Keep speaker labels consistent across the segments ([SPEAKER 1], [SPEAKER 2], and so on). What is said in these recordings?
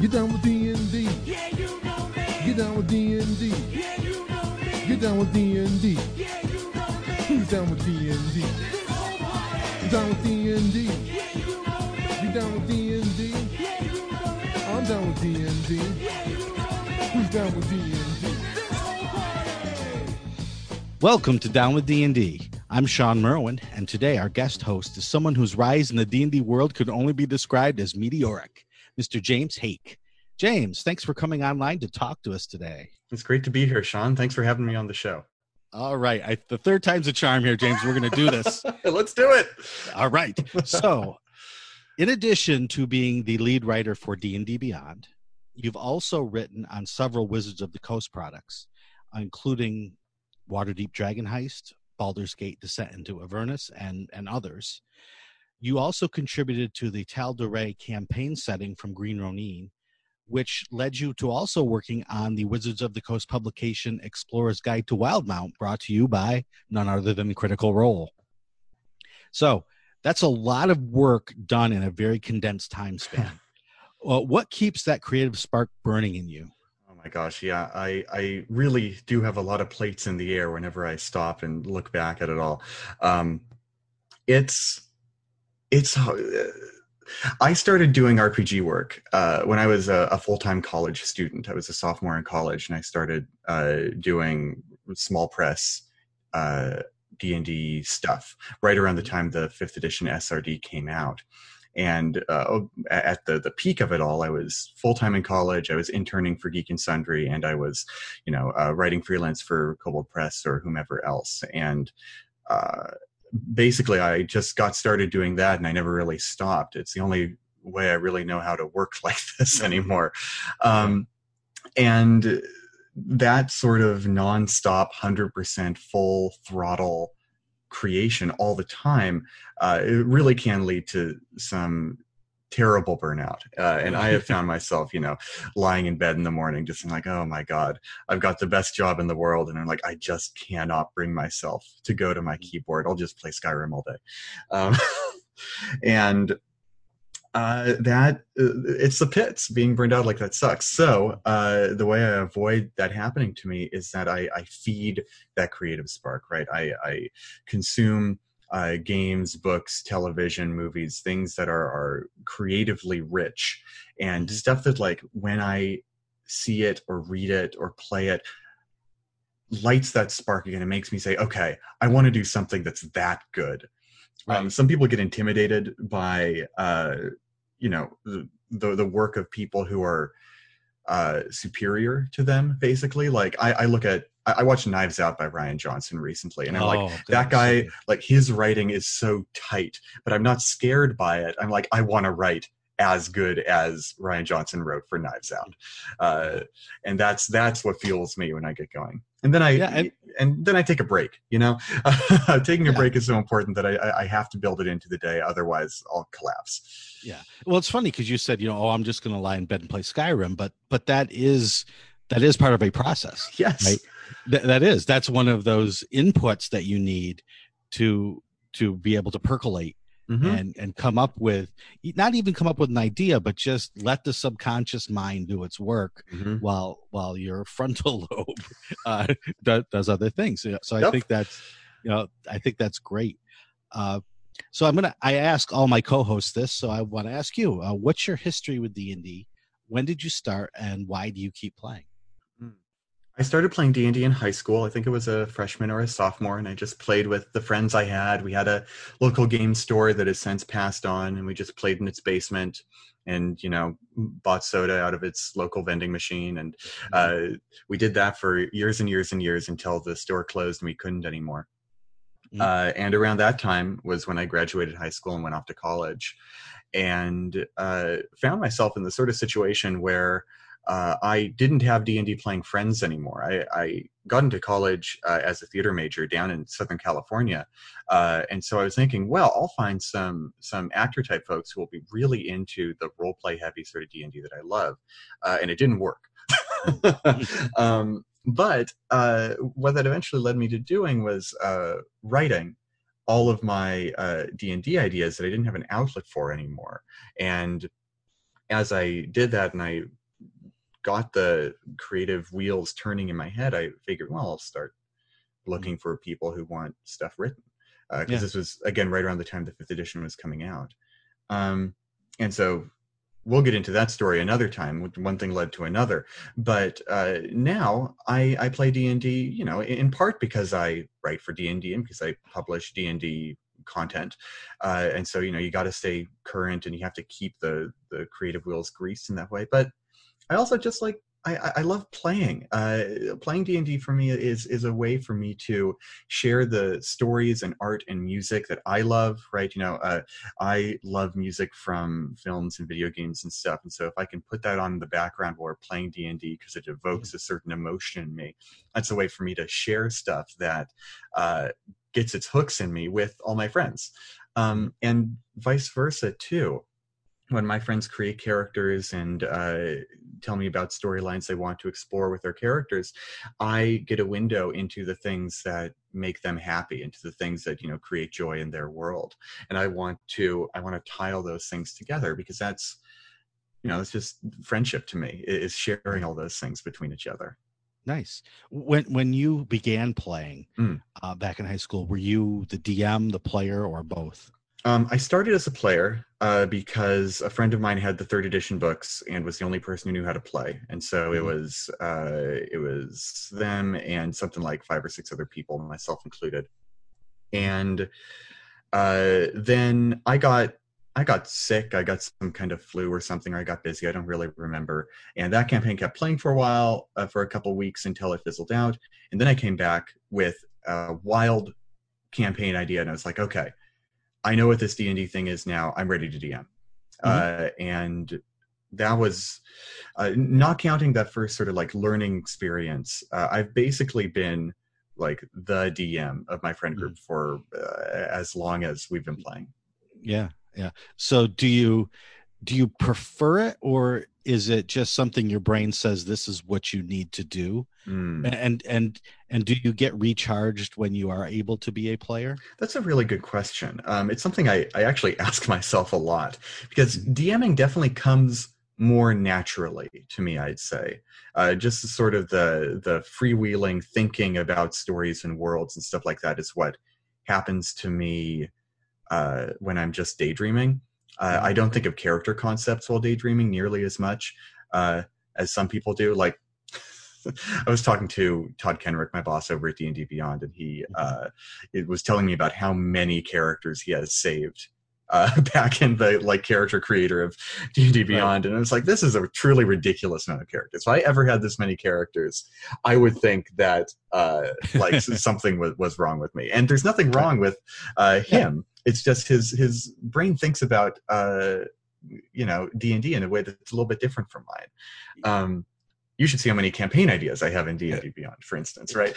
[SPEAKER 1] Get down with D&D.
[SPEAKER 2] Yeah, you know me.
[SPEAKER 1] Get down with D&D.
[SPEAKER 2] Yeah, you know me.
[SPEAKER 1] Get down with D&D.
[SPEAKER 2] Yeah, you know me.
[SPEAKER 1] Who's down with D&D?
[SPEAKER 2] This whole party.
[SPEAKER 1] You down with D&D?
[SPEAKER 2] Yeah, you know me.
[SPEAKER 1] You down with D&D?
[SPEAKER 2] Yeah, you know me.
[SPEAKER 1] I'm down with D&D.
[SPEAKER 2] Yeah, you know me.
[SPEAKER 1] Who's down with D&D?
[SPEAKER 2] This whole party.
[SPEAKER 3] Welcome to Down with D&D. I'm Shawn Merwin, and today our guest host is someone whose rise in the D&D world could only be described as meteoric, Mr. James Haeck. James, thanks for coming online to talk to us today.
[SPEAKER 4] It's great to be here, Shawn. Thanks for having me on the show.
[SPEAKER 3] All right, I, the third time's a charm here, James. We're going to do this.
[SPEAKER 4] Let's do it.
[SPEAKER 3] All right. So, in addition to being the lead writer for D&D Beyond, you've also written on several Wizards of the Coast products, including Waterdeep Dragon Heist, Baldur's Gate Descent into Avernus, and, and others. You also contributed to the Tal'Dorei campaign setting from Green Ronin, which led you to also working on the Wizards of the Coast publication Explorer's Guide to Wildemount, brought to you by none other than Critical Role. So that's a lot of work done in a very condensed time span. well, what keeps that creative spark burning in you?
[SPEAKER 4] Oh my gosh, yeah, I I really do have a lot of plates in the air whenever I stop and look back at it all. Um, it's it's. Uh, I started doing RPG work uh, when I was a, a full time college student. I was a sophomore in college, and I started uh, doing small press uh, D and D stuff right around the time the fifth edition SRD came out. And uh, at the the peak of it all, I was full time in college. I was interning for Geek and Sundry, and I was, you know, uh, writing freelance for Kobold Press or whomever else. And uh, basically, I just got started doing that, and I never really stopped. It's the only way I really know how to work like this anymore. Um, and that sort of nonstop, hundred percent full throttle creation all the time, uh, it really can lead to some terrible burnout. Uh, and I have found myself, you know, lying in bed in the morning, just like, oh my God, I've got the best job in the world. And I'm like, I just cannot bring myself to go to my keyboard. I'll just play Skyrim all day. Um, and uh, that uh, it's the pits being burned out like that sucks. So uh, the way I avoid that happening to me is that I, I feed that creative spark, right? I, I consume uh, games, books, television, movies, things that are, are creatively rich and stuff that like when I see it or read it or play it lights that spark again. It makes me say, okay, I want to do something that's that good. Um, some people get intimidated by, uh, you know, the, the, the work of people who are uh, superior to them. Basically, like I, I look at, I, I watched Knives Out by Rian Johnson recently, and I'm
[SPEAKER 3] Oh,
[SPEAKER 4] like, that guy, like his writing is so tight, but I'm not scared by it. I'm like, I want to write as good as Rian Johnson wrote for Knives Out, uh, and that's that's what fuels me when I get going. And then I
[SPEAKER 3] Yeah, and-
[SPEAKER 4] and, then I take a break. You know, taking a
[SPEAKER 3] Yeah.
[SPEAKER 4] break is so important that I, I I have to build it into the day, otherwise I'll collapse.
[SPEAKER 3] Yeah. Well, it's funny because you said, you know, oh, I'm just going to lie in bed and play Skyrim, but but that is that is part of a process.
[SPEAKER 4] Yes.
[SPEAKER 3] Right. Th- that is that's one of those inputs that you need to to be able to percolate
[SPEAKER 4] Mhm.
[SPEAKER 3] and and come up with not even come up with an idea, but just let the subconscious mind do its work
[SPEAKER 4] Mhm.
[SPEAKER 3] while while your frontal lobe uh, does, does other things. So I
[SPEAKER 4] Yep.
[SPEAKER 3] think that's you know I think that's great. Uh, so I'm gonna I ask all my co-hosts this, so I want to ask you, uh, what's your history with D and D? When did you start, and why do you keep playing?
[SPEAKER 4] I started playing D and D in high school. I think it was a freshman or a sophomore, and I just played with the friends I had. We had a local game store that has since passed on, and we just played in its basement, and you know, bought soda out of its local vending machine, and uh, we did that for years and years and years until the store closed and we couldn't anymore.
[SPEAKER 3] Mm.
[SPEAKER 4] Uh, and around that time was when I graduated high school and went off to college, and uh, found myself in the sort of situation where uh, I didn't have D and D playing friends anymore. I, I got into college uh, as a theater major down in Southern California, uh, and so I was thinking, well, I'll find some some actor type folks who will be really into the role play heavy sort of D and D that I love, uh, and it didn't work. um, but uh, what that eventually led me to doing was uh, writing all of my D&D ideas that I didn't have an outlet for anymore. And as I did that and I got the creative wheels turning in my head, I figured, well, I'll start looking for people who want stuff written because
[SPEAKER 3] Yeah.
[SPEAKER 4] this was again right around the time the fifth edition was coming out, um, and so we'll get into that story another time. One thing led to another, but uh, now I, I play D and D, you know, in in part because I write for D and D and because I publish D and D content, uh, and so you know you got to stay current and you have to keep the the creative wheels greased in that way. But I also just like I, I- love playing. Uh, playing D and D for me is is a way for me to share the stories and art and music that I love. Right, you know, uh, I love music from films and video games and stuff. And so if I can put that on the background while we're playing D and D because it evokes a certain emotion in me, that's a way for me to share stuff that uh, gets its hooks in me with all my friends, um, and vice versa too when my friends create characters and uh, tell me about storylines they want to explore with their characters, I get a window into the things that make them happy, into the things that you know create joy in their world, and I want to I want to tile those things together because that's you know it's just friendship to me is sharing all those things between each other.
[SPEAKER 3] Nice. When when you began playing
[SPEAKER 4] Mm.
[SPEAKER 3] uh, back in high school, were you the DM, the player, or both?
[SPEAKER 4] Um, I started as a player uh, because a friend of mine had the third edition books and was the only person who knew how to play, and so it
[SPEAKER 3] Mhm.
[SPEAKER 4] was uh, it was them and something like five or six other people, myself included. And uh, then I got I got sick. I got some kind of flu or something, or I got busy. I don't really remember. And that campaign kept playing for a while, uh, for a couple weeks until it fizzled out. And then I came back with a wild campaign idea, and I was like, okay. I know what this D and D thing is now. I'm ready to DM, uh, and that was uh, not counting that first sort of like learning experience. Uh, I've basically been like the DM of my friend group for uh, as long as we've been playing.
[SPEAKER 3] Yeah, yeah. So do you do you prefer it, or is it just something your brain says this is what you need to do?
[SPEAKER 4] Mm.
[SPEAKER 3] And and and do you get recharged when you are able to be a player?
[SPEAKER 4] That's a really good question. Um, it's something I, I actually ask myself a lot because DMing definitely comes more naturally to me. I'd say uh, just sort of the the freewheeling thinking about stories and worlds and stuff like that is what happens to me uh, when I'm just daydreaming. Uh, I don't think of character concepts while daydreaming nearly as much uh, as some people do. Like I was talking to Todd Kenreck, my boss over at D and D Beyond, and he uh, it was telling me about how many characters he has saved uh, back in the like character creator of D and D Beyond, and I was like, this is a truly ridiculous amount of characters. If I ever had this many characters, I would think that uh, like something was, was wrong with me. And there's nothing wrong with uh, him. It's just his his brain thinks about uh, you know D and D in a way that's a little bit different from mine. Um, you should see how many campaign ideas I have in D and D Beyond, for instance, right?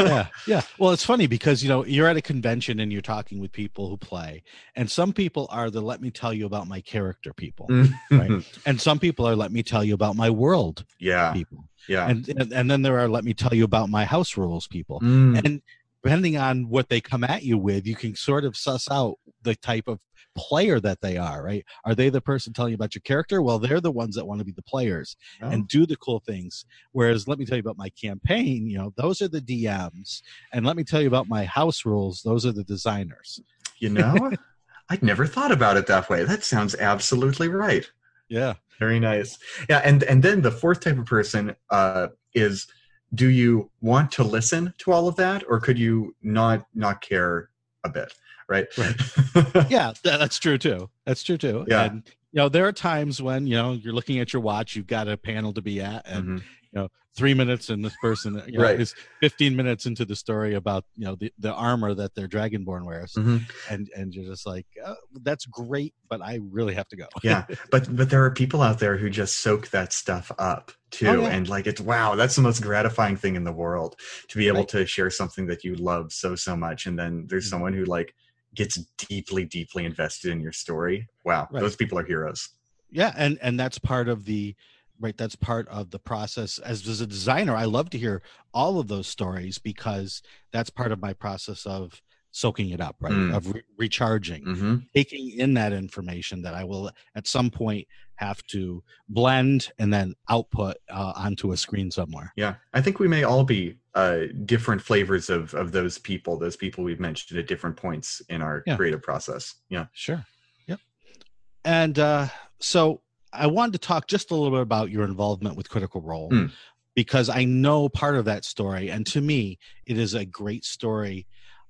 [SPEAKER 3] yeah yeah well it's funny because you know you're at a convention and you're talking with people who play and some people are the let me tell you about my character people Right. and some people are let me tell you about my world
[SPEAKER 4] Yeah,
[SPEAKER 3] people
[SPEAKER 4] yeah.
[SPEAKER 3] and and, and then there are let me tell you about my house rules people
[SPEAKER 4] Mm,
[SPEAKER 3] and depending on what they come at you with you can sort of suss out the type of player that they are right are they the person telling you about your character well they're the ones that want to be the players
[SPEAKER 4] oh,
[SPEAKER 3] and do the cool things. Whereas, let me tell you about my campaign. You know, those are the DMs, and let me tell you about my house rules. Those are the designers.
[SPEAKER 4] you know, I'd never thought about it that way. That sounds absolutely right.
[SPEAKER 3] Yeah,
[SPEAKER 4] Very nice. Yeah, and and then the fourth type of person uh, is: Do you want to listen to all of that, or could you not not care a bit? Right.
[SPEAKER 3] yeah, tha- that's true too. That's true too.
[SPEAKER 4] Yeah.
[SPEAKER 3] And you know, there are times when you know you're looking at your watch. You've got a panel to be at, and
[SPEAKER 4] Mhm.
[SPEAKER 3] three minutes, and this person you know,
[SPEAKER 4] Right.
[SPEAKER 3] is 15 minutes into the story about you know the, the armor that their dragonborn wears,
[SPEAKER 4] Mhm.
[SPEAKER 3] and and you're just like, oh, that's great, but I really have to go.
[SPEAKER 4] yeah but but there are people out there who just soak that stuff up too
[SPEAKER 3] Oh, yeah.
[SPEAKER 4] and like it's wow that's the most gratifying thing in the world to be able
[SPEAKER 3] Right.
[SPEAKER 4] to share something that you love so so much and then there's
[SPEAKER 3] Mhm.
[SPEAKER 4] someone who like gets deeply deeply invested in your story wow
[SPEAKER 3] Right.
[SPEAKER 4] those people are heroes
[SPEAKER 3] yeah and and that's part of the right that's part of the process as as a designer i love to hear all of those stories because that's part of my process of soaking it up, right?
[SPEAKER 4] Mm.
[SPEAKER 3] Of re- recharging,
[SPEAKER 4] hmm
[SPEAKER 3] taking in that information that I will at some point have to blend and then output uh, onto a screen somewhere.
[SPEAKER 4] Yeah, I think we may all be uh, different flavors of of those people, those people we've mentioned at different points in our
[SPEAKER 3] Yeah.
[SPEAKER 4] creative process. Yeah.
[SPEAKER 3] Sure. Yep. And uh, so I wanted to talk just a little bit about your involvement with Critical Role
[SPEAKER 4] Mm.
[SPEAKER 3] because I know part of that story, and to me, it is a great story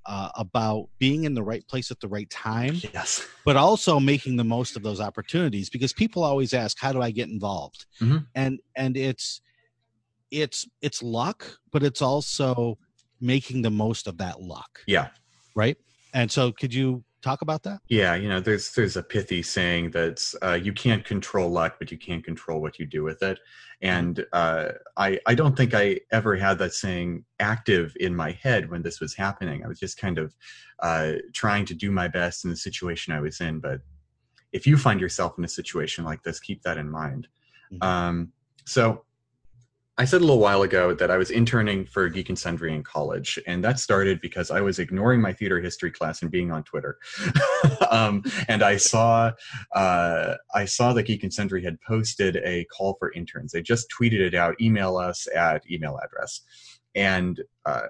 [SPEAKER 3] uh, about being in the right place at the right time,
[SPEAKER 4] Yes.
[SPEAKER 3] but also making the most of those opportunities. Because people always ask, "How do I get involved?"
[SPEAKER 4] Mhm.
[SPEAKER 3] And and it's it's it's luck, but it's also making the most of that luck,
[SPEAKER 4] Yeah.
[SPEAKER 3] right? And so, could you talk about that?
[SPEAKER 4] Yeah, you know, there's there's a pithy saying that uh, you can't control luck, but you can't control what you do with it. And uh, I I don't think I ever had that saying active in my head when this was happening. I was just kind of uh, trying to do my best in the situation I was in. But if you find yourself in a situation like this, keep that in mind.
[SPEAKER 3] Mhm.
[SPEAKER 4] Um, so I said a little while ago that I was interning for Geek and Sundry in college, and that started because I was ignoring my theater history class and being on Twitter. um, and I saw uh, I saw that Geek and Sundry had posted a call for interns. They just tweeted it out, email us at email address, and uh,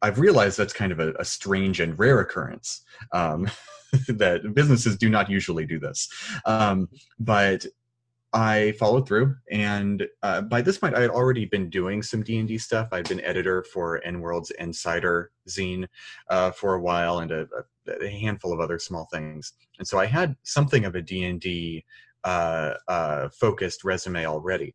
[SPEAKER 4] I've realized that's kind of a, a strange and rare occurrence. Um, that businesses do not usually do this, um, but I followed through, and uh, by this point, I had already been doing some D and D stuff. I'd been editor for EN World's EN5ider zine uh, for a while, and a, a, handful of other small things. And so I had something of a D and D uh, uh, focused resume already.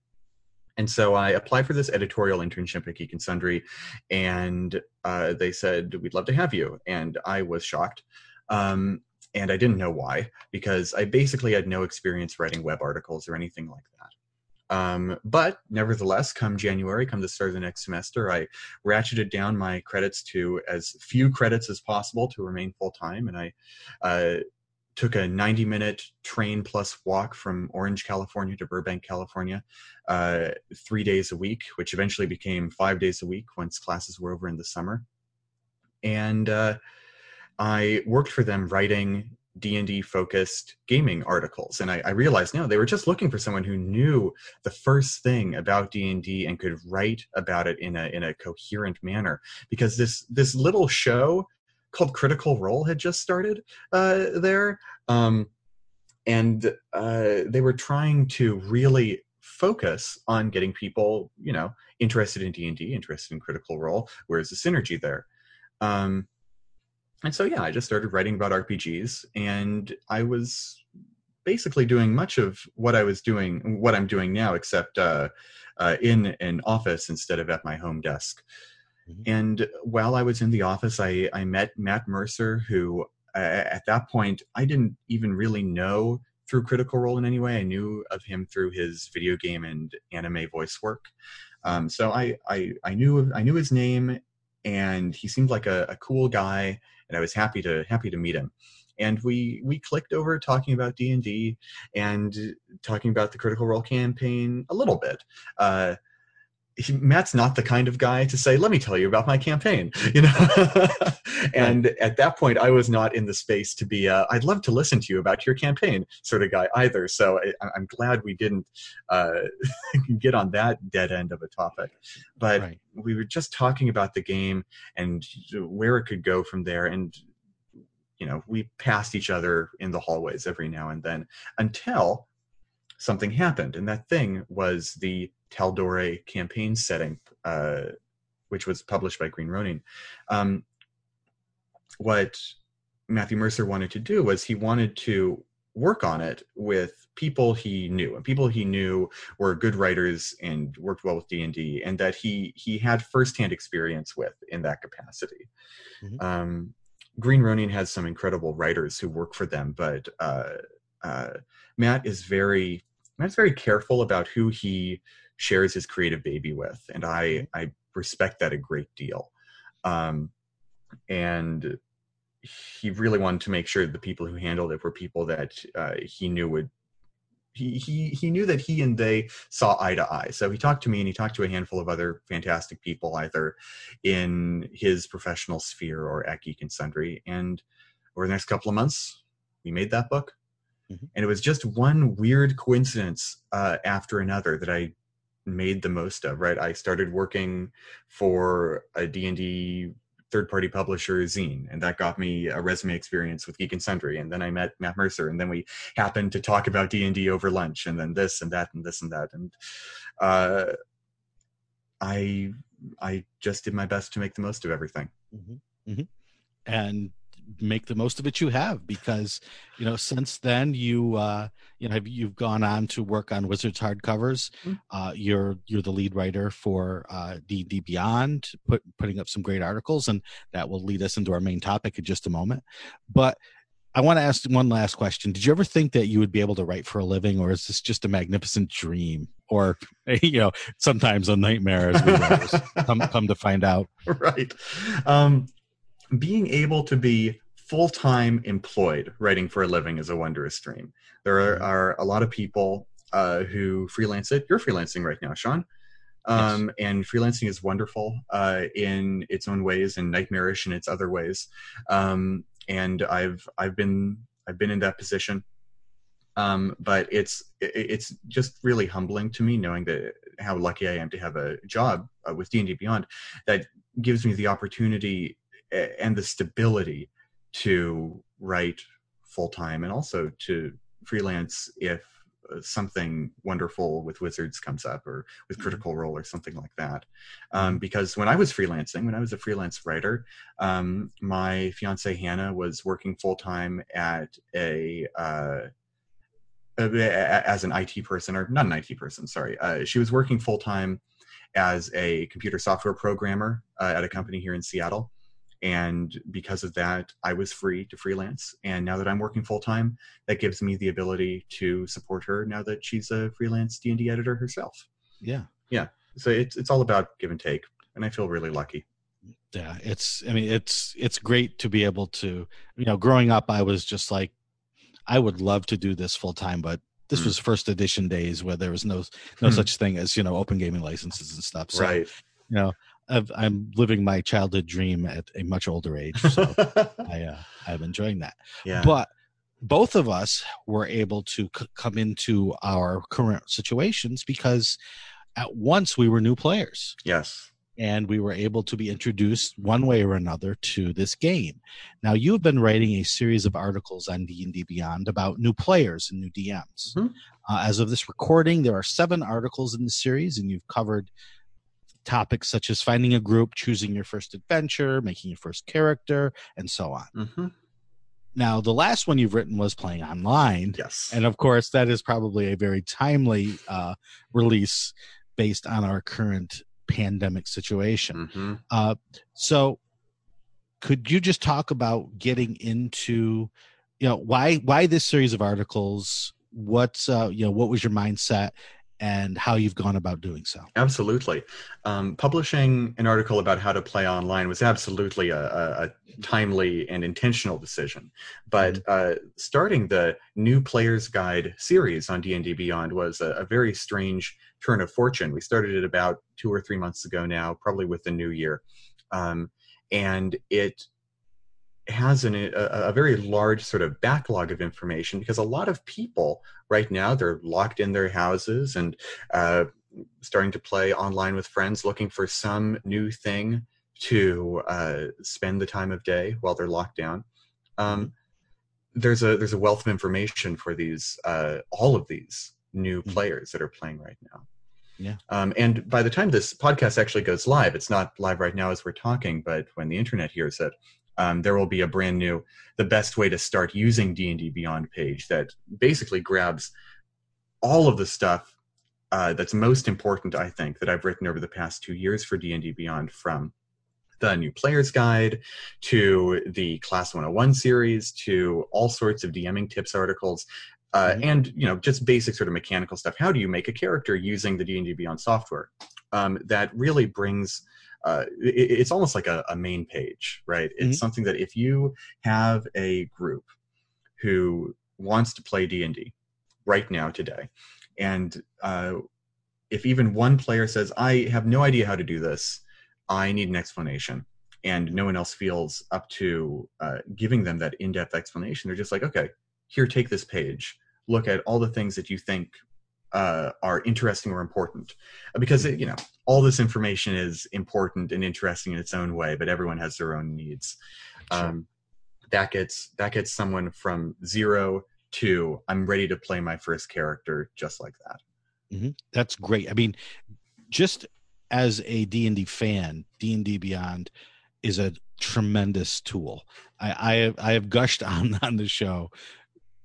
[SPEAKER 4] And so I applied for this editorial internship at Geek and Sundry, and uh, they said we'd love to have you. And I was shocked. Um, and I didn't know why because I basically had no experience writing web articles or anything like that. Um, but nevertheless, come January, come the start of the next semester, I ratcheted down my credits to as few credits as possible to remain full time, and I uh, took a 90 minute train plus walk from Orange, California to Burbank, California, uh, three days a week, which eventually became five days a week once classes were over in the summer. And uh, I worked for them writing D&D focused gaming articles and I, I realized no they were just looking for someone who knew the first thing about D&D and could write about it in a in a coherent manner because this this little show called Critical Role had just started uh, there um, and uh, they were trying to really focus on getting people you know interested in D&D interested in Critical Role. Where's the synergy there? Um, and so yeah i just started writing about rpgs and i was basically doing much of what i was doing what i'm doing now except uh, uh, in an office instead of at my home desk.
[SPEAKER 3] Mhm.
[SPEAKER 4] and while i was in the office i, I met matt mercer who uh, at that point i didn't even really know through critical role in any way. I knew of him through his video game and anime voice work. Um, so I, I i knew i knew his name and he seemed like a, a cool guy and I was happy to happy to meet him. And we we clicked over talking about D and D and talking about the Critical Role campaign a little bit. Uh, he, Matt's not the kind of guy to say, "Let me tell you about my campaign," you know. and at that point, I was not in the space to be. Uh, I'd love to listen to you about your campaign, sort of guy either. So I, I'm glad we didn't uh, get on that dead end of a topic. But
[SPEAKER 3] Right.
[SPEAKER 4] we were just talking about the game and where it could go from there and you know we passed each other in the hallways every now and then until something happened and that thing was the Tal'Dorei campaign setting uh, which was published by Green Ronin um, what Matthew Mercer wanted to do was he wanted to work on it with people he knew and people he knew were good writers and worked well with d&d and that he he had firsthand experience with in that capacity
[SPEAKER 3] Mhm.
[SPEAKER 4] um, green ronin has some incredible writers who work for them but uh, uh, matt is very matt's very careful about who he shares his creative baby with and i i respect that a great deal um, and he really wanted to make sure the people who handled it were people that uh, he knew would he, he he knew that he and they saw eye to eye. So he talked to me and he talked to a handful of other fantastic people, either in his professional sphere or at Geek and Sundry. And over the next couple of months, we made that book.
[SPEAKER 3] Mhm.
[SPEAKER 4] And it was just one weird coincidence uh, after another that I made the most of. Right, I started working for a D and D third party publisher zine and that got me a resume experience with geek and sundry and then i met matt mercer and then we happened to talk about d&d over lunch and then this and that and this and that and uh, i i just did my best to make the most of everything.
[SPEAKER 3] Hmm and make the most of it you have because you know since then you uh you know have you've gone on to work on wizards hardcovers.
[SPEAKER 4] Mhm.
[SPEAKER 3] uh you're you're the lead writer for uh d&d beyond put, putting up some great articles and that will lead us into our main topic in just a moment. But i want to ask one last question. Did you ever think that you would be able to write for a living or is this just a magnificent dream? Or you know sometimes a nightmare as we come come to find out.
[SPEAKER 4] Right. Um, being able to be full-time employed writing for a living is a wondrous dream. There are, are a lot of people uh, who freelance it. You're freelancing right now shawn. Um, and freelancing is wonderful uh, in its own ways and nightmarish in its other ways. Um, and i've i've been i've been in that position. Um, but it's it's just really humbling to me knowing that how lucky I am to have a job uh, with D and D Beyond that gives me the opportunity and the stability to write full time and also to freelance if uh, something wonderful with Wizards comes up or with
[SPEAKER 3] Mhm.
[SPEAKER 4] Critical Role or something like that. Um, because when I was freelancing, when I was a freelance writer, um, my fiance Hannah was working full time at a uh, as an IT person, or not an IT person, sorry. Uh, she was working full time as a computer software programmer uh, at a company here in Seattle. And because of that, I was free to freelance. And now that I'm working full time, that gives me the ability to support her now that she's a freelance D&D editor herself.
[SPEAKER 3] yeah Yeah.
[SPEAKER 4] So it's, it's all about give and take. And I feel really lucky.
[SPEAKER 3] yeah it's i mean it's it's great to be able to you know growing up i was just like i would love to do this full time but this
[SPEAKER 4] Mm.
[SPEAKER 3] was first edition days where there was no no
[SPEAKER 4] Hmm.
[SPEAKER 3] such thing as you know open gaming licenses and stuff so
[SPEAKER 4] right.
[SPEAKER 3] you know I've, i'm living my childhood dream at a much older age so i uh, i'm enjoying that
[SPEAKER 4] yeah.
[SPEAKER 3] but both of us were able to c- come into our current situations because at once we were new players
[SPEAKER 4] yes.
[SPEAKER 3] and we were able to be introduced one way or another to this game. Now you've been writing a series of articles on D&D Beyond about new players and new DMs.
[SPEAKER 4] Mhm.
[SPEAKER 3] Uh, as of this recording, there are seven articles in the series, and you've covered topics such as finding a group, choosing your first adventure, making your first character, and so on.
[SPEAKER 4] hmm
[SPEAKER 3] Now, the last one you've written was playing online,
[SPEAKER 4] Yes.
[SPEAKER 3] and of course, that is probably a very timely uh, release based on our current pandemic situation.
[SPEAKER 4] hmm
[SPEAKER 3] Uh, so, could you just talk about getting into, you know, why why this series of articles? What's uh, you know, what was your mindset, and how you've gone about doing so?
[SPEAKER 4] Absolutely. Um, publishing an article about how to play online was absolutely a, a, a timely and intentional decision. But uh, starting the New Players Guide series on D&D Beyond was a, a very strange turn of fortune. We started it about two or three months ago now, probably with the new year. Um, and it has an, a, a very large sort of backlog of information because a lot of people right now they're locked in their houses and uh, starting to play online with friends looking for some new thing to uh, spend the time of day while they're locked down um, there's a there's a wealth of information for these uh, all of these new
[SPEAKER 3] Mhm.
[SPEAKER 4] players that are playing right now
[SPEAKER 3] Yeah.
[SPEAKER 4] um, and by the time this podcast actually goes live it's not live right now as we're talking but when the internet hears it um, there will be a brand new the best way to start using d&d beyond page that basically grabs all of the stuff uh, that's most important i think that i've written over the past two years for d&d beyond from the new players guide to the class 101 series to all sorts of dming tips articles uh,
[SPEAKER 3] Mhm.
[SPEAKER 4] and you know just basic sort of mechanical stuff how do you make a character using the d&d beyond software um, that really brings uh, it, it's almost like a, a main page right it's
[SPEAKER 3] Mhm.
[SPEAKER 4] something that if you have a group who wants to play d&d right now today. And uh, if even one player says, I have no idea how to do this, I need an explanation, and no one else feels up to uh, giving them that in depth explanation, they're just like, okay, here, take this page. Look at all the things that you think uh, are interesting or important. Uh, Because, you know, all this information is important and interesting in its own way, but everyone has their own needs.
[SPEAKER 3] Sure.
[SPEAKER 4] Um, that gets that gets someone from zero to I'm ready to play my first character just like that.
[SPEAKER 3] That's great. I mean, just as a D&D fan, D&D Beyond is a tremendous tool. I, I I have gushed on on the show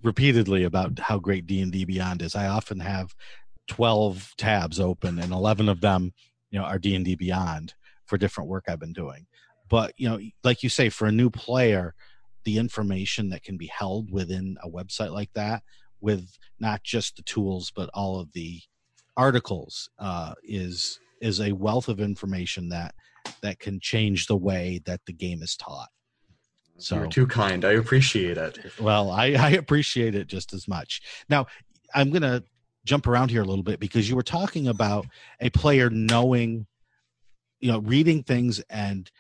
[SPEAKER 3] repeatedly about how great D&D Beyond is. I often have 12 tabs open and 11 of them, you know, are D&D Beyond for different work I've been doing. But, you know, like you say for a new player, the information that can be held within a website like that with not just the tools but all of the articles uh, is is a wealth of information that that can change the way that the game is taught. So
[SPEAKER 4] You're too kind. I appreciate it.
[SPEAKER 3] well, I, I appreciate it just as much. Now, I'm going to jump around here a little bit because you were talking about a player knowing, you know, reading things and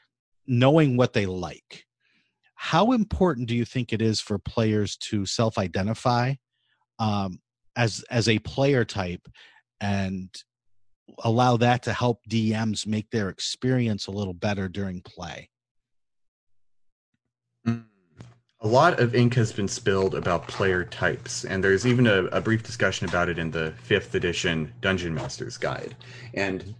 [SPEAKER 3] knowing what they like. How important do you think it is for players to self-identify um, as as a player type and allow that to help DMs make their experience a little better during play?
[SPEAKER 4] A lot of ink has been spilled about player types, and there's even a, a brief discussion about it in the fifth edition Dungeon Master's Guide. And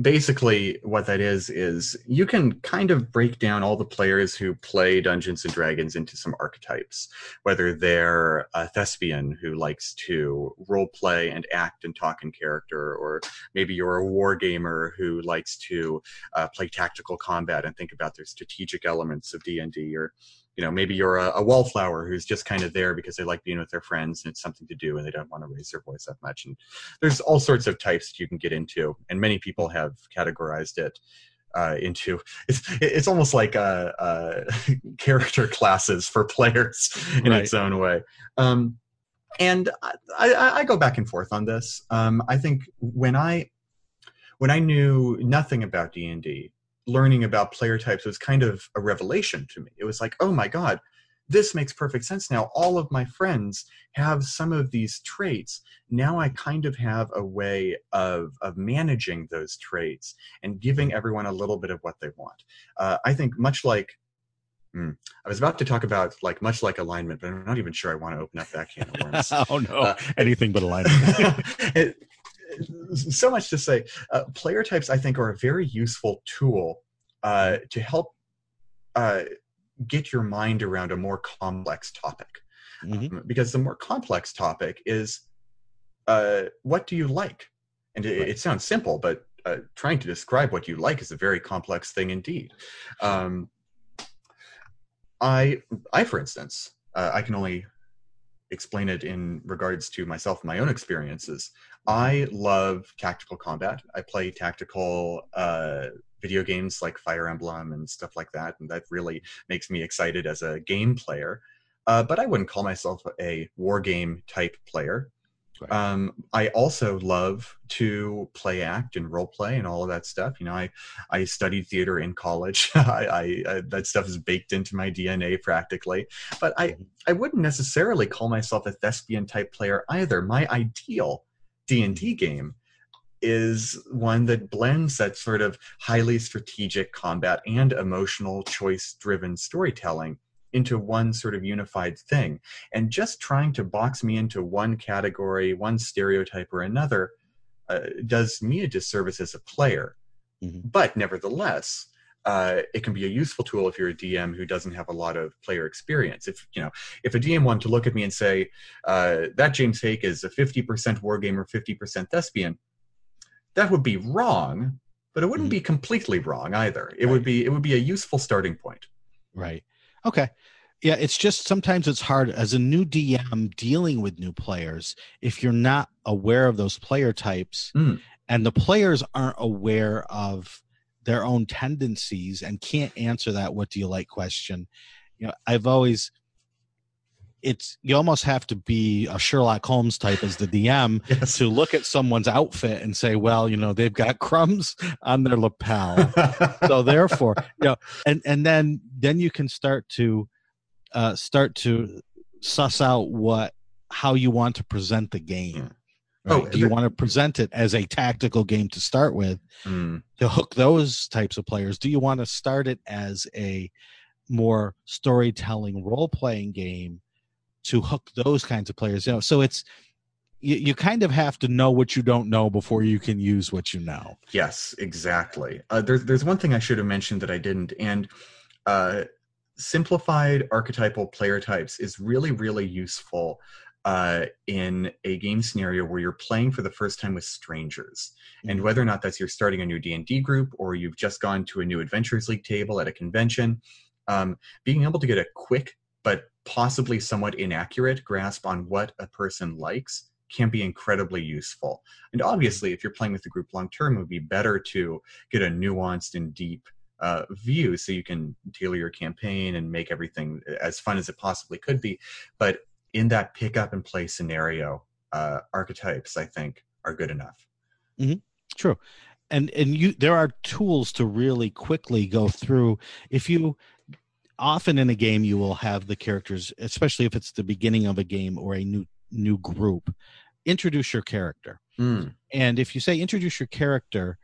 [SPEAKER 4] basically, what that is, is you can kind of break down all the players who play Dungeons and Dragons into some archetypes, whether they're a thespian who likes to role play and act and talk in character, or maybe you're a war gamer who likes to uh, play tactical combat and think about their strategic elements of D&D, or you know maybe you're a, a wallflower who's just kind of there because they like being with their friends and it's something to do and they don't want to raise their voice that much. And there's all sorts of types that you can get into and many people have categorized it uh, into it's it's almost like uh, uh, character classes for players in
[SPEAKER 3] Right.
[SPEAKER 4] its own way. Um, and I, I, I go back and forth on this. Um, i think when i when i knew nothing about d&d learning about player types was kind of a revelation to me. It was like, oh my God, this makes perfect sense now. All of my friends have some of these traits. Now I kind of have a way of, of managing those traits and giving everyone a little bit of what they want. Uh, I think much like, hmm, I was about to talk about like much like alignment, but I'm not even sure I want to open up that can of worms.
[SPEAKER 3] oh no,
[SPEAKER 4] Uh,
[SPEAKER 3] anything but alignment.
[SPEAKER 4] it, so much to say. Uh, player types, I think, are a very useful tool uh, to help uh, get your mind around a more complex topic.
[SPEAKER 3] Mhm.
[SPEAKER 4] Um, because the more complex topic is uh, what do you like? And it,
[SPEAKER 3] Right.
[SPEAKER 4] it sounds simple, but uh, trying to describe what you like is a very complex thing indeed. Um, I, I, for instance, uh, I can only explain it in regards to myself and my own experiences. I love tactical combat. I play tactical uh, video games like Fire Emblem and stuff like that, and that really makes me excited as a game player. Uh, but I wouldn't call myself a war game type player.
[SPEAKER 3] Right.
[SPEAKER 4] Um, I also love to play act and role play and all of that stuff. You know, I I studied theater in college. I, I, I that stuff is baked into my DNA practically. But I I wouldn't necessarily call myself a thespian type player either. My ideal D and D game is one that blends that sort of highly strategic combat and emotional choice driven storytelling into one sort of unified thing and just trying to box me into one category one stereotype or another uh, does me a disservice as a player
[SPEAKER 3] Mhm.
[SPEAKER 4] but nevertheless uh, it can be a useful tool if you're a DM who doesn't have a lot of player experience. If you know, if a DM wanted to look at me and say uh, that James Haeck is a 50% wargamer, 50% thespian, that would be wrong, but it wouldn't
[SPEAKER 3] Mhm.
[SPEAKER 4] be completely wrong either. It would be it would be a useful starting point.
[SPEAKER 3] Right. Okay. Yeah, it's just sometimes it's hard as a new DM dealing with new players if you're not aware of those player types
[SPEAKER 4] Mm.
[SPEAKER 3] and the players aren't aware of their own tendencies and can't answer that what do you like question. You know, I've always it's you almost have to be a Sherlock Holmes type as the DM
[SPEAKER 4] Yes.
[SPEAKER 3] to look at someone's outfit and say, well, you know, they've got crumbs on their lapel. so therefore, you know, and and then then you can start to uh start to suss out what how you want to present the game.
[SPEAKER 4] Oh,
[SPEAKER 3] Do you
[SPEAKER 4] the-
[SPEAKER 3] want to present it as a tactical game to start with
[SPEAKER 4] Mm,
[SPEAKER 3] to hook those types of players? Do you want to start it as a more storytelling role playing game to hook those kinds of players? You know, so it's you, you kind of have to know what you don't know before you can use what you know.
[SPEAKER 4] yes, exactly. Uh, there's there's one thing I should have mentioned that I didn't, and uh, simplified archetypal player types is really really useful uh, in a game scenario where you're playing for the first time with strangers, and
[SPEAKER 3] Mhm.
[SPEAKER 4] whether or not that's you're starting a new D and D group or you've just gone to a new Adventures League table at a convention, um, being able to get a quick but possibly somewhat inaccurate grasp on what a person likes can be incredibly useful. And obviously, if you're playing with the group long term, it would be better to get a nuanced and deep uh, view so you can tailor your campaign and make everything as fun as it possibly could be. But in that pick up and play scenario, uh, archetypes, I think, are good enough.
[SPEAKER 3] True. And and you there are tools to really quickly go through if you often in a game you will have the characters especially if it's the beginning of a game or a new new group introduce your character.
[SPEAKER 4] Mm,
[SPEAKER 3] And if you say introduce your character,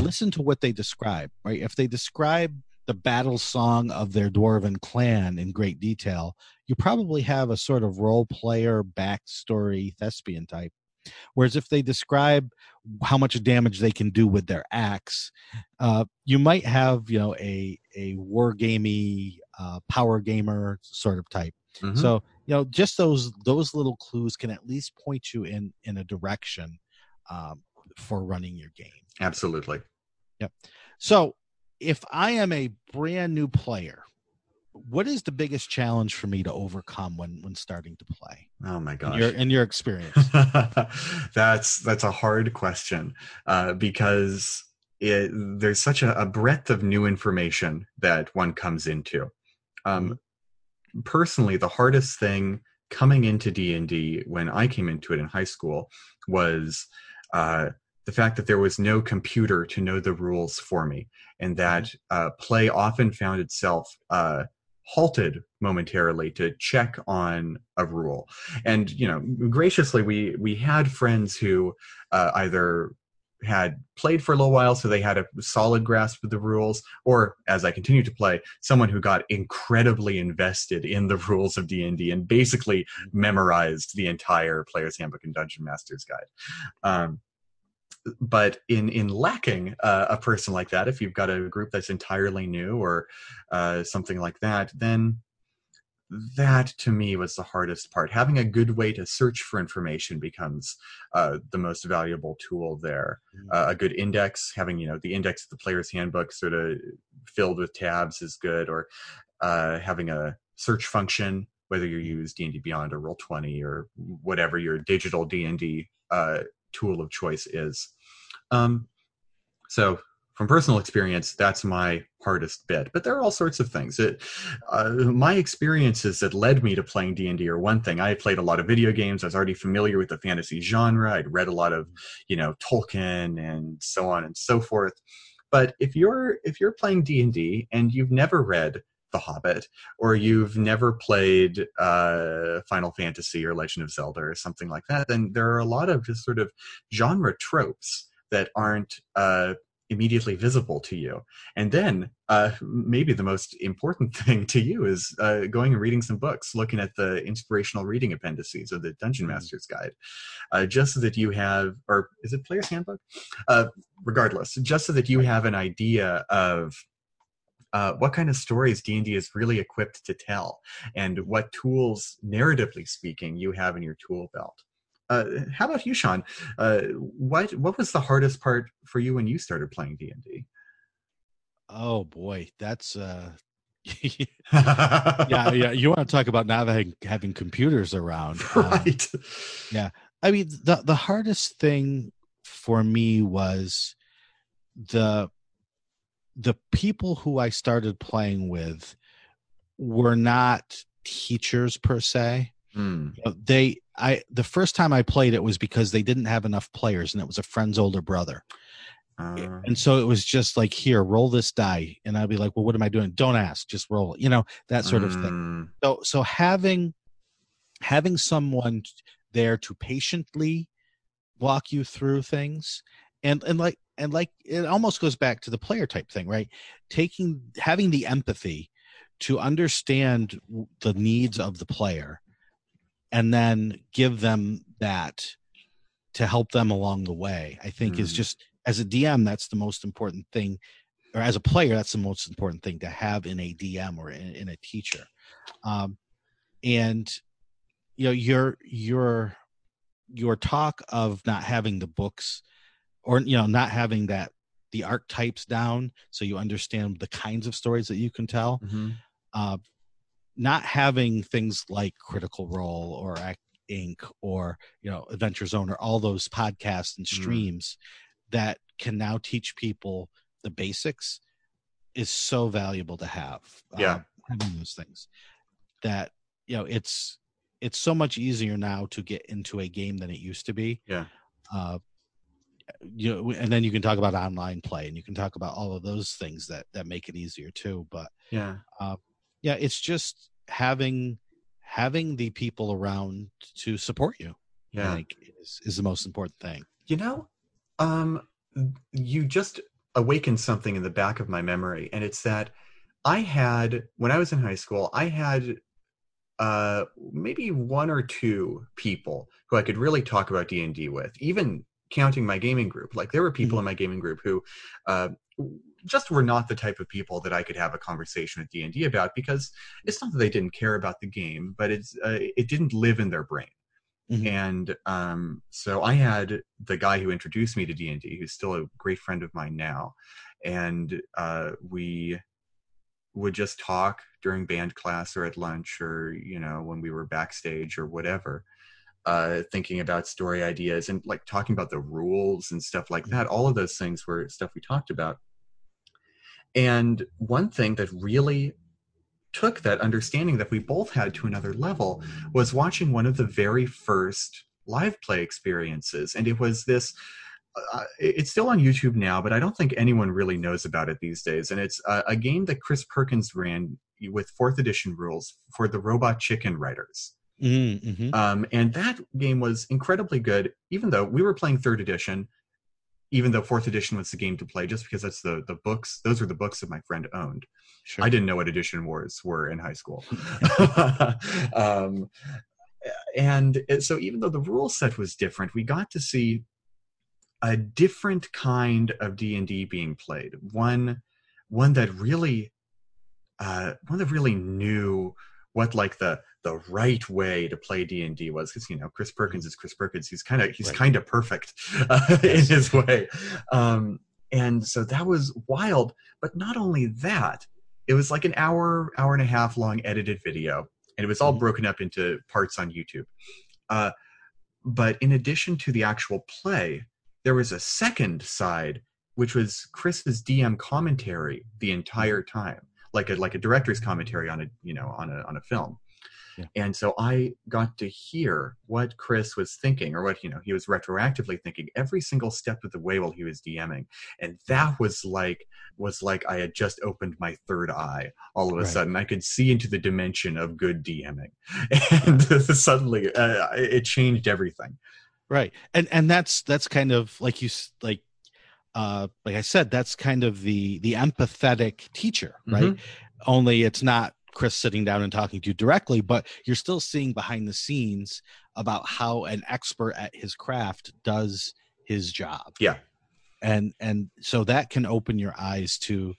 [SPEAKER 3] listen to what they describe, right? If they describe the battle song of their dwarven clan in great detail, you probably have a sort of role player backstory thespian type. Whereas if they describe how much damage they can do with their axe, uh, you might have, you know, a a wargamey uh, power gamer sort of type.
[SPEAKER 4] mhm.
[SPEAKER 3] So you know, just those those little clues can at least point you in in a direction um, for running your game.
[SPEAKER 4] absolutely. Yep.
[SPEAKER 3] So, if I am a brand new player, what is the biggest challenge for me to overcome when when starting to play?
[SPEAKER 4] Oh my
[SPEAKER 3] In
[SPEAKER 4] gosh.
[SPEAKER 3] your in your experience.
[SPEAKER 4] that's that's a hard question uh, because it, there's such a, a breadth of new information that one comes into. Um, personally, the hardest thing coming into D and D when I came into it in high school was uh, the fact that there was no computer to know the rules for me, and that uh, play often found itself. Uh, halted momentarily to check on a rule and you know graciously we we had friends who uh, either had played for a little while so they had a solid grasp of the rules or as i continued to play someone who got incredibly invested in the rules of d&d and basically memorized the entire player's handbook and dungeon master's guide. Um, but in in lacking uh, a person like that if you've got a group that's entirely new or uh, something like that then that to me was the hardest part. Having a good way to search for information becomes uh, the most valuable tool there. Uh, a good index having you know the index of the player's handbook sort of filled with tabs is good or uh, having a search function whether you use d&d beyond or roll 20 or whatever your digital d&d uh, tool of choice is. Um, so from personal experience that's my hardest bit but there are all sorts of things. It, uh, my experiences that led me to playing d&d are one thing. I played a lot of video games. I was already familiar with the fantasy genre. I'd read a lot of you know tolkien and so on and so forth. But if you're if you're playing d&d and you've never read the hobbit or you've never played uh, final fantasy or legend of zelda or something like that then there are a lot of just sort of genre tropes that aren't uh, immediately visible to you. And then uh, maybe the most important thing to you is uh, going and reading some books, looking at the inspirational reading appendices of the Dungeon Master's Guide, uh, just so that you have, or is it Player's Handbook? Uh, regardless, just so that you have an idea of. Uh, what kind of stories D&D is really equipped to tell and what tools, narratively speaking, you have in your tool belt. Uh, how about you, Shawn? Uh, what what was the hardest part for you when you started playing D and D?
[SPEAKER 3] Oh boy, that's uh yeah, yeah. You want to talk about not having, having computers around? Um,
[SPEAKER 4] yeah,
[SPEAKER 3] I mean, the the hardest thing for me was the the people who I started playing with were not teachers per se.
[SPEAKER 4] Mm.
[SPEAKER 3] You know, they I the first time I played it was because they didn't have enough players and it was a friend's older brother.
[SPEAKER 4] Uh,
[SPEAKER 3] And so it was just like here, roll this die. And I'd be like, Well, what am I doing? Don't ask, just roll you know, that sort of thing.
[SPEAKER 4] mm,
[SPEAKER 3] So so having having someone there to patiently walk you through things and and like and like it almost goes back to the player type thing, right? Taking having the empathy to understand the needs of the player and then give them that to help them along the way i think is
[SPEAKER 4] Mm.
[SPEAKER 3] just as a dm that's the most important thing or as a player that's the most important thing to have in a dm or in, in a teacher um, and you know your your your talk of not having the books or you know not having that the archetypes down so you understand the kinds of stories that you can tell
[SPEAKER 4] mhm.
[SPEAKER 3] uh, not having things like Critical Role or Acq Inc. or you know Adventure Zone or all those podcasts and
[SPEAKER 4] Mm.
[SPEAKER 3] streams that can now teach people the basics is so valuable to have.
[SPEAKER 4] Yeah.
[SPEAKER 3] uh, having those things that you know it's it's so much easier now to get into a game than it used to be.
[SPEAKER 4] Yeah.
[SPEAKER 3] Uh, you know, and then you can talk about online play and you can talk about all of those things that that make it easier too. But
[SPEAKER 4] Yeah.
[SPEAKER 3] Yeah it's just having having the people around to support you
[SPEAKER 4] Yeah.
[SPEAKER 3] i think is, is the most important thing
[SPEAKER 4] You know, um, you just awakened something in the back of my memory, and it's that I had when I was in high school, I had uh, maybe one or two people who I could really talk about D and D with, even counting my gaming group. Like there were people in my gaming group who uh, just were not the type of people that I could have a conversation with D and D about because it's not that they didn't care about the game, but it's uh, it didn't live in their brain
[SPEAKER 3] Mhm.
[SPEAKER 4] and um, so I had the guy who introduced me to D and D, who's still a great friend of mine now, and uh, we would just talk during band class or at lunch or you know when we were backstage or whatever, uh, thinking about story ideas and like talking about the rules and stuff like that. All of those things were stuff we talked about. And one thing that really took that understanding that we both had to another level was watching one of the very first live play experiences. And it was this uh, it's still on youtube now but i don't think anyone really knows about it these days. And it's a, a game that chris perkins ran with fourth edition rules for the robot chicken writers.
[SPEAKER 3] Mm-hmm.
[SPEAKER 4] um, and that game was incredibly good even though we were playing third edition even though fourth edition was the game to play just because that's the the books those were the books that my friend owned
[SPEAKER 3] sure
[SPEAKER 4] I didn't know what edition wars were in high school. um, and so even though the rule set was different, we got to see a different kind of D&D being played. One one that really uh, one that really knew what like the the right way to play D&D was because you know Chris Perkins is Chris Perkins. He's kind of he's
[SPEAKER 3] Right.
[SPEAKER 4] kind of perfect uh, in his way. Um, and so that was wild, but not only that, it was like an hour hour and a half long edited video and it was all
[SPEAKER 3] Mhm.
[SPEAKER 4] broken up into parts on youtube uh, but in addition to the actual play there was a second side which was chris's dm commentary the entire time like a like a director's commentary on a you know on a on a film
[SPEAKER 3] Yeah.
[SPEAKER 4] and so i got to hear what chris was thinking or what you know he was retroactively thinking every single step of the way while he was dming. And that was like was like i had just opened my third eye all of a
[SPEAKER 3] Right.
[SPEAKER 4] sudden. I could see into the dimension of good dming. And suddenly uh, it changed everything.
[SPEAKER 3] Right. And and that's that's kind of like you like uh like i said that's kind of the the empathetic teacher right? Only it's not chris sitting down and talking to you directly but you're still seeing behind the scenes about how an expert at his craft does his job
[SPEAKER 4] Yeah.
[SPEAKER 3] and and so that can open your eyes to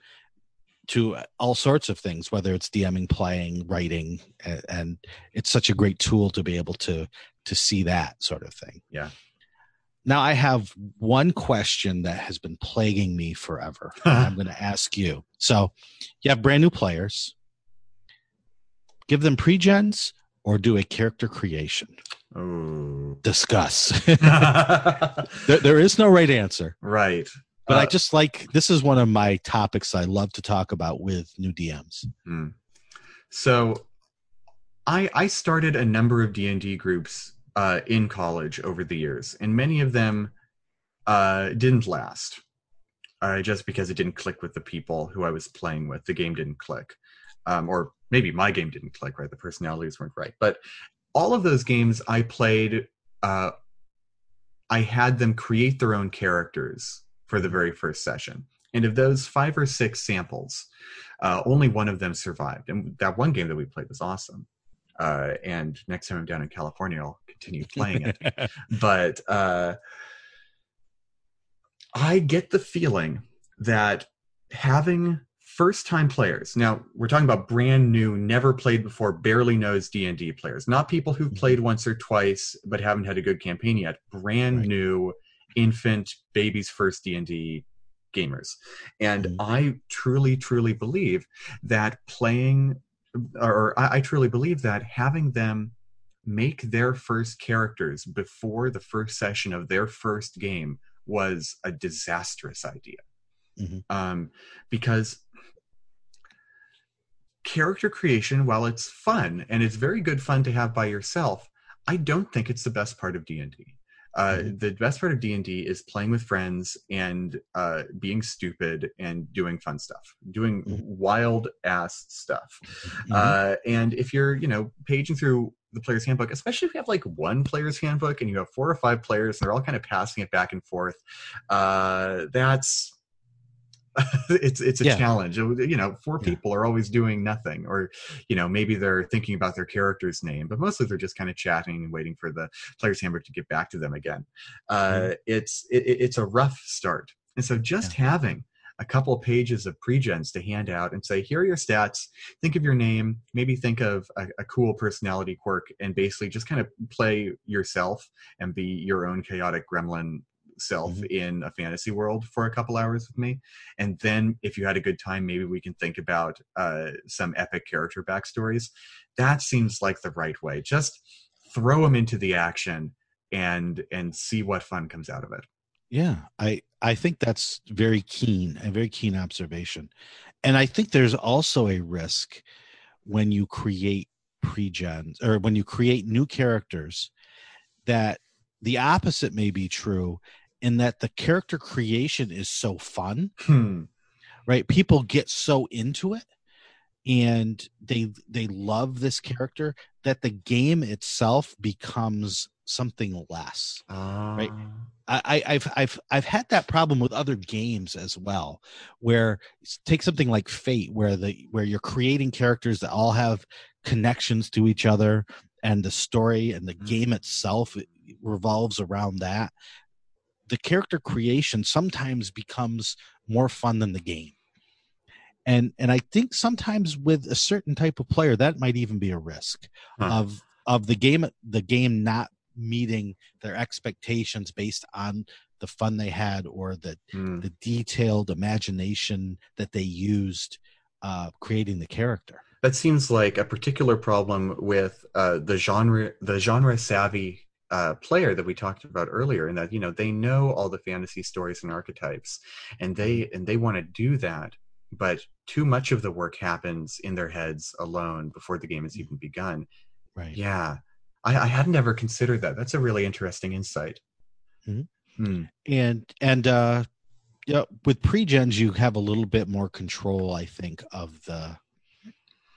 [SPEAKER 3] to all sorts of things whether it's dming playing writing and, and it's such a great tool to be able to to see that sort of thing
[SPEAKER 4] Yeah.
[SPEAKER 3] now i have one question that has been plaguing me forever i'm going to ask you so you have brand new players give them pre-gens or do a character creation.
[SPEAKER 4] Oh
[SPEAKER 3] discuss. There, there is no right answer.
[SPEAKER 4] Right.
[SPEAKER 3] But i
[SPEAKER 4] Uh,
[SPEAKER 3] just like this is one of my topics i love to talk about with new dms
[SPEAKER 4] Hmm. So I I started a number of D and D groups uh, in college over the years, and many of them uh, didn't last. Uh, just because it didn't click with the people who I was playing with, the game didn't click, um, or maybe my game didn't click. Right, the personalities weren't right. But all of those games I played, uh, I had them create their own characters for the very first session. And of those five or six samples, uh, only one of them survived. And that one game that we played was awesome. Uh, and next time I'm down in California, I'll continue playing it. but uh, I get the feeling that having first time players now we're talking about brand new never played before barely knows d&d players not people who've
[SPEAKER 3] Mhm.
[SPEAKER 4] played once or twice but haven't had a good campaign yet brand
[SPEAKER 3] Right.
[SPEAKER 4] new infant baby's first d&d gamers and
[SPEAKER 3] Mhm.
[SPEAKER 4] i truly truly believe that playing or I, I truly believe that having them make their first characters before the first session of their first game was a disastrous idea
[SPEAKER 3] Mhm.
[SPEAKER 4] um, because character creation while it's fun and it's very good fun to have by yourself i don't think it's the best part of d&d uh,
[SPEAKER 3] Mhm.
[SPEAKER 4] the best part of d&d is playing with friends and uh, being stupid and doing fun stuff doing
[SPEAKER 3] Mhm.
[SPEAKER 4] wild ass stuff
[SPEAKER 3] Mhm.
[SPEAKER 4] uh, and if you're, you know, paging through the player's handbook, especially if you have like one player's handbook and you have four or five players and they're all kind of passing it back and forth, uh, that's it's it's a
[SPEAKER 3] Yeah.
[SPEAKER 4] challenge. You know, four
[SPEAKER 3] Yeah.
[SPEAKER 4] people are always doing nothing, or you know, maybe they're thinking about their character's name, but mostly they're just kind of chatting and waiting for the player's handbook to get back to them again. Uh, It's it, it- it's a rough start, and so just having a couple pages of pregens to hand out and say, here are your stats. Think of your name, maybe think of a, a cool personality quirk, and basically just kind of play yourself and be your own chaotic gremlin self
[SPEAKER 3] Mhm.
[SPEAKER 4] in a fantasy world for a couple hours with me. And then if you had a good time, maybe we can think about uh, some epic character backstories. That seems like the right way. Just throw them into the action and and see what fun comes out of it.
[SPEAKER 3] Yeah, I I think that's very keen, a very keen observation. And I think there's also a risk when you create pre-gens or when you create new characters that the opposite may be true in that the character creation is so fun,
[SPEAKER 4] Hmm.
[SPEAKER 3] right? People get so into it and they they love this character that the game itself becomes something less.
[SPEAKER 4] Right.
[SPEAKER 3] I, I- I've I've I've had that problem with other games as well, where take something like Fate, where the where you're creating characters that all have connections to each other, and the story and the game itself revolves around that. The character creation sometimes becomes more fun than the game, and and I think sometimes with a certain type of player that might even be a risk
[SPEAKER 4] Huh.
[SPEAKER 3] of of the game the game not meeting their expectations based on the fun they had or the
[SPEAKER 4] Hmm.
[SPEAKER 3] the detailed imagination that they used uh creating the character
[SPEAKER 4] That seems like a particular problem with uh, the genre, the genre savvy uh, player that we talked about earlier, in that you know they know all the fantasy stories and archetypes, and they and they want to do that, but too much of the work happens in their heads alone before the game has even begun.
[SPEAKER 3] right
[SPEAKER 4] Yeah, I, I hadn't ever considered that. That's a really interesting insight.
[SPEAKER 3] Mhm.
[SPEAKER 4] Hmm.
[SPEAKER 3] and and uh yeah with pre-gens you have a little bit more control i think of the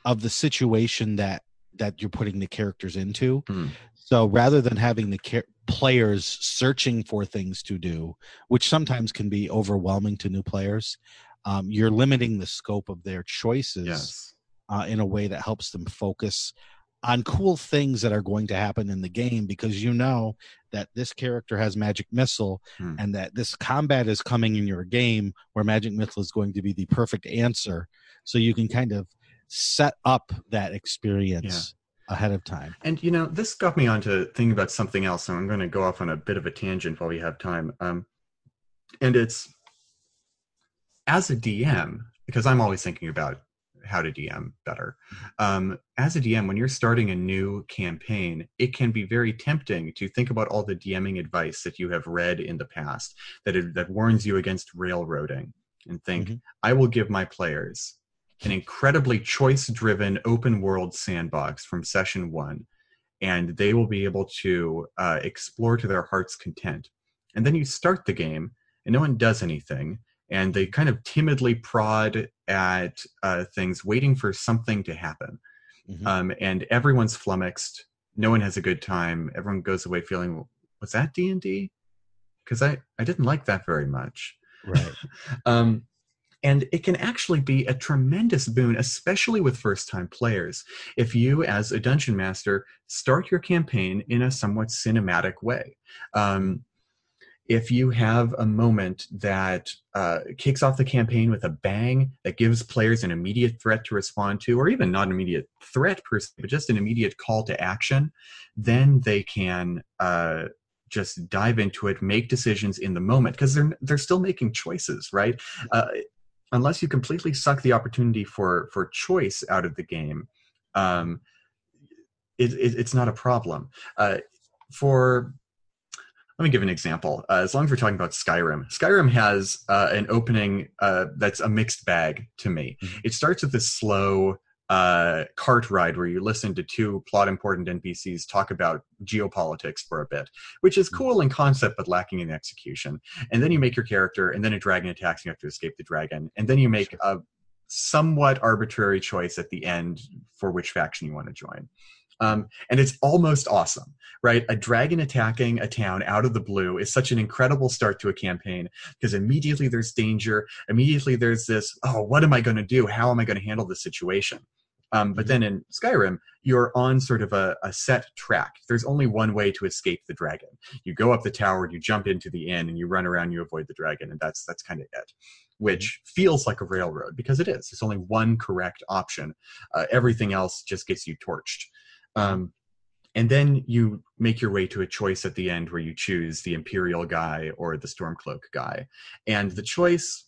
[SPEAKER 3] of the situation that that you're putting the characters into
[SPEAKER 4] Hmm.
[SPEAKER 3] so rather than having the char- players searching for things to do which sometimes can be overwhelming to new players um, you're limiting the scope of their choices
[SPEAKER 4] Yes.
[SPEAKER 3] uh, in a way that helps them focus on cool things that are going to happen in the game because you know that this character has magic missile
[SPEAKER 4] Hmm.
[SPEAKER 3] and that this combat is coming in your game where magic missile is going to be the perfect answer so you can kind of set up that experience ahead of time
[SPEAKER 4] And you know, this got me onto thinking about something else, and I'm going to go off on a bit of a tangent while we have time. Um, and it's as a DM, because I'm always thinking about how to DM better. Um, as a DM, when you're starting a new campaign, it can be very tempting to think about all the DMing advice that you have read in the past that it, that warns you against railroading, and think,
[SPEAKER 3] Mhm.
[SPEAKER 4] I will give my players an incredibly choice driven open world sandbox from session one, and they will be able to uh, explore to their heart's content. And then you start the game, and no one does anything, and they kind of timidly prod at uh, things, waiting for something to happen.
[SPEAKER 3] Mhm.
[SPEAKER 4] Um, and everyone's flummoxed. No one has a good time. Everyone goes away feeling, was that D and D? Because I I didn't like that very much.
[SPEAKER 3] right.
[SPEAKER 4] Um, and it can actually be a tremendous boon, especially with first time players. If you, as a dungeon master, start your campaign in a somewhat cinematic way. Um, if you have a moment that uh, kicks off the campaign with a bang that gives players an immediate threat to respond to, or even not an immediate threat per se, but just an immediate call to action, then they can uh, just dive into it, make decisions in the moment because they're they're still making choices, right? Uh, unless you completely suck the opportunity for for choice out of the game, um, it, it, it's not a problem. Uh, for let me give an example. Uh, as long as we're talking about Skyrim, Skyrim has uh, an opening uh, that's a mixed bag to me.
[SPEAKER 3] Mhm.
[SPEAKER 4] It starts with this slow uh, cart ride where you listen to two plot important NPCs talk about geopolitics for a bit, which is cool in concept but lacking in execution. And then you make your character, and then a dragon attacks, and you have to escape the dragon. And then you make a somewhat arbitrary choice at the end for which faction you want to join. Um, and it's almost awesome, right? A dragon attacking a town out of the blue is such an incredible start to a campaign because immediately there's danger. Immediately there's this, oh, what am I going to do? How am I going to handle this situation? Um, but then in Skyrim, you're on sort of a, a set track. There's only one way to escape the dragon. You go up the tower, you jump into the inn, and you run around. You avoid the dragon, and that's that's kind of it. Which feels like a railroad because it is. There's only one correct option. Uh, everything else just gets you torched. Um, and then you make your way to a choice at the end where you choose the Imperial guy or the Stormcloak guy, and the choice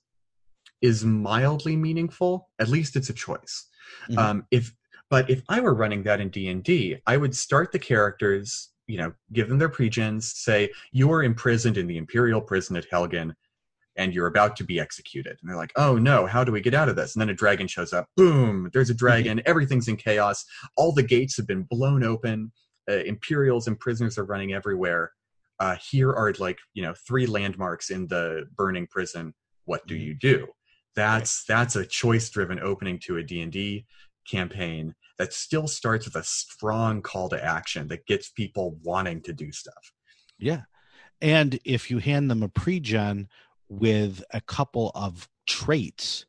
[SPEAKER 4] is mildly meaningful. At least it's a choice.
[SPEAKER 3] Mhm.
[SPEAKER 4] Um, if but if I were running that in D and D, I would start the characters, you know, give them their pregens, say you are imprisoned in the Imperial prison at Helgen, and you're about to be executed. And they're like, oh no, how do we get out of this? And then a dragon shows up. Boom! There's a dragon. Everything's in chaos. All the gates have been blown open. Uh, Imperials and prisoners are running everywhere. Uh, here are like you know three landmarks in the burning prison. What do
[SPEAKER 3] Mhm.
[SPEAKER 4] you do? That's that's a choice-driven opening to a D and D campaign that still starts with a strong call to action that gets people wanting to do stuff.
[SPEAKER 3] Yeah. And if you hand them a pregen with a couple of traits,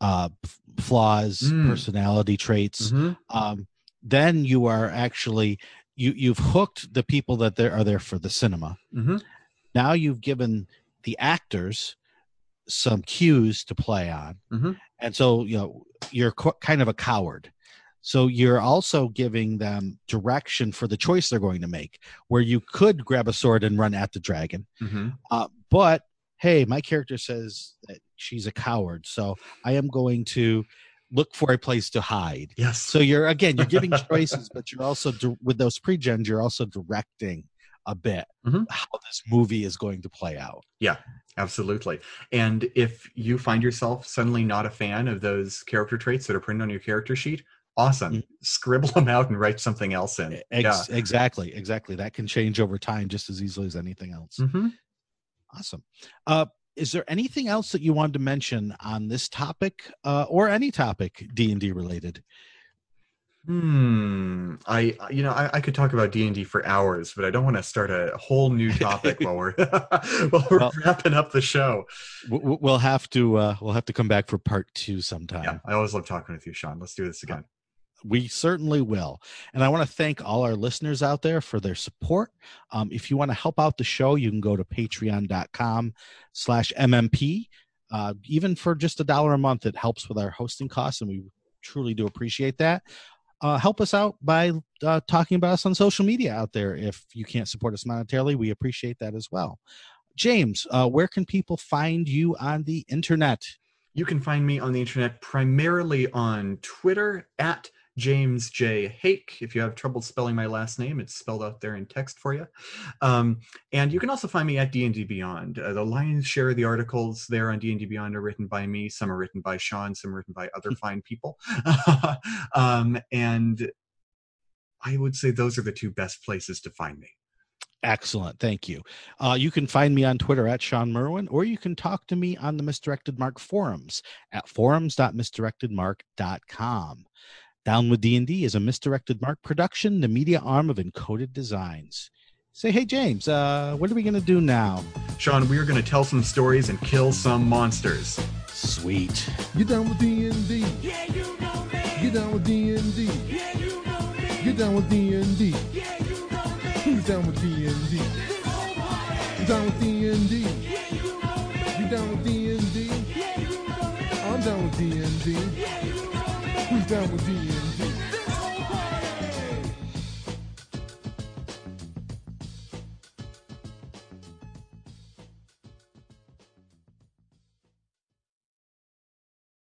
[SPEAKER 3] uh, flaws,
[SPEAKER 4] Mm.
[SPEAKER 3] personality traits, um, then you are actually you you've hooked the people that there are there for the cinema.
[SPEAKER 4] Mhm.
[SPEAKER 3] Now you've given the actors some cues to play on,
[SPEAKER 4] Mhm.
[SPEAKER 3] and so you know you're co- kind of a coward. So you're also giving them direction for the choice they're going to make, where you could grab a sword and run at the dragon,
[SPEAKER 4] Mhm.
[SPEAKER 3] uh, but hey, my character says that she's a coward, so I am going to look for a place to hide.
[SPEAKER 4] Yes.
[SPEAKER 3] So you're again, you're giving choices, but you're also with those pre-gens, you're also directing a bit
[SPEAKER 4] Mhm.
[SPEAKER 3] how this movie is going to play out.
[SPEAKER 4] Yeah, absolutely. And if you find yourself suddenly not a fan of those character traits that are printed on your character sheet, awesome.
[SPEAKER 3] Mm.
[SPEAKER 4] Scribble them out and write something else in.
[SPEAKER 3] Ex- Exactly, exactly. That can change over time just as easily as anything else.
[SPEAKER 4] yeah.
[SPEAKER 3] Awesome. Uh, is there anything else that you wanted to mention on this topic uh, or any topic D and D related?
[SPEAKER 4] Hmm. I you know I, I could talk about D and D for hours, but I don't want to start a whole new topic while we're while we're
[SPEAKER 3] Well-
[SPEAKER 4] wrapping up the show.
[SPEAKER 3] We'll have to uh, we'll have to come back for part two sometime.
[SPEAKER 4] Yeah, I always love talking with you, Shawn. Let's do this again.
[SPEAKER 3] We certainly will. And i want to thank all our listeners out there for their support. Um, if you want to help out the show you can go to patreon.com slash mmp uh, even for just a dollar a month it helps with our hosting costs and we truly do appreciate that. Uh, help us out by uh, talking about us on social media out there if you can't support us monetarily. We appreciate that as well. James uh, where can people find you on the internet?
[SPEAKER 4] You can find me on the internet primarily on Twitter at James J. Haeck. If you have trouble spelling my last name, it's spelled out there in text for you. Um, and you can also find me at D&D Beyond. Uh, the lion's share of the articles there on D&D Beyond are written by me. Some are written by Shawn. Some are written by other fine people. um, and I would say those are the two best places to find me.
[SPEAKER 3] Excellent. Thank you. Uh, you can find me on Twitter at Shawn Merwin, or you can talk to me on the Misdirected Mark forums at forums.misdirectedmark.com. Down with D&D is a Misdirected Mark production, the media arm of Encoded Designs. Say, hey, James, uh, what are we going to do now?
[SPEAKER 4] Shawn, we are going to tell some stories and kill some monsters.
[SPEAKER 3] Sweet.
[SPEAKER 1] Get down with D&D.
[SPEAKER 2] Yeah, you know me.
[SPEAKER 1] Get down with D&D.
[SPEAKER 2] Yeah, you know me.
[SPEAKER 1] Get down with D&D.
[SPEAKER 2] Yeah, you know me.
[SPEAKER 1] Who's down with D&D?
[SPEAKER 2] This whole party.
[SPEAKER 1] You down with D&D?
[SPEAKER 2] Yeah, you know me.
[SPEAKER 1] You down with D&D?
[SPEAKER 2] Yeah, you know me.
[SPEAKER 1] I'm down with D&D.
[SPEAKER 2] Yeah, you know me.
[SPEAKER 1] Who's down with D&D?